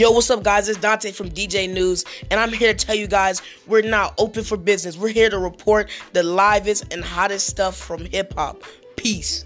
Yo, what's up, guys? It's Dante from DJ News, and I'm here to tell you guys we're now open for business. We're here to report the livest and hottest stuff from hip hop. Peace.